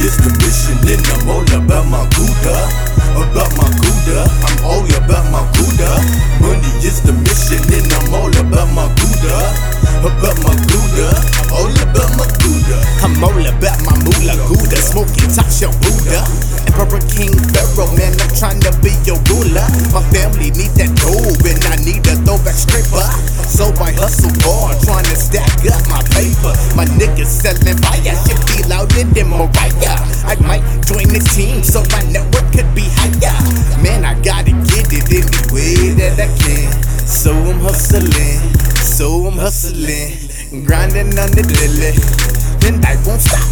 is the mission and I'm all about my Gouda. About my Gouda, I'm all about my Gouda. Money is the mission and I'm all about my Gouda. About my Gouda, I'm all about my Gouda. I'm all about my moolah Gouda, smoking top Buddha. Emperor King Pharaoh, man, I'm trying to be your ruler. My family need that dough, and I need a throwback stripper. So I hustle hard, trying to stack up my paper. My niggas selling fire, shit louder than Mariah. I might join the team so my network could be higher. Man, I gotta get it any way that I can. So I'm hustling, so I'm hustling, grinding on the lily, and I won't stop.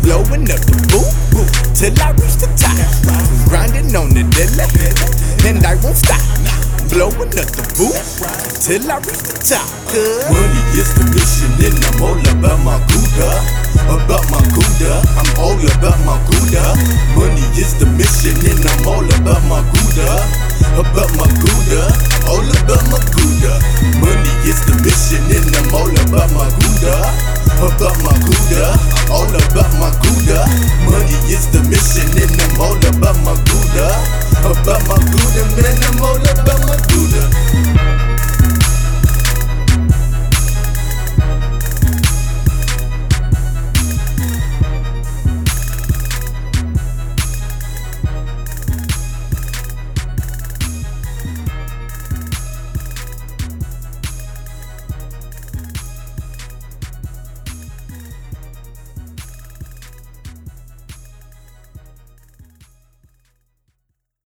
Blowing up the boot till I reach the top. Grinding on the dilly, and I won't stop. Blowing up the boot till I reach the top. Money is the mission and I'm all about my Gouda. About my Gouda, I'm all about my Gouda. Money is the mission and I'm all about my Gouda. About my Gouda, all about my Gouda. Money is the mission and I'm all about my Gouda. About my Gouda, all about my Gouda. Money is the mission and I'm all about my Gouda.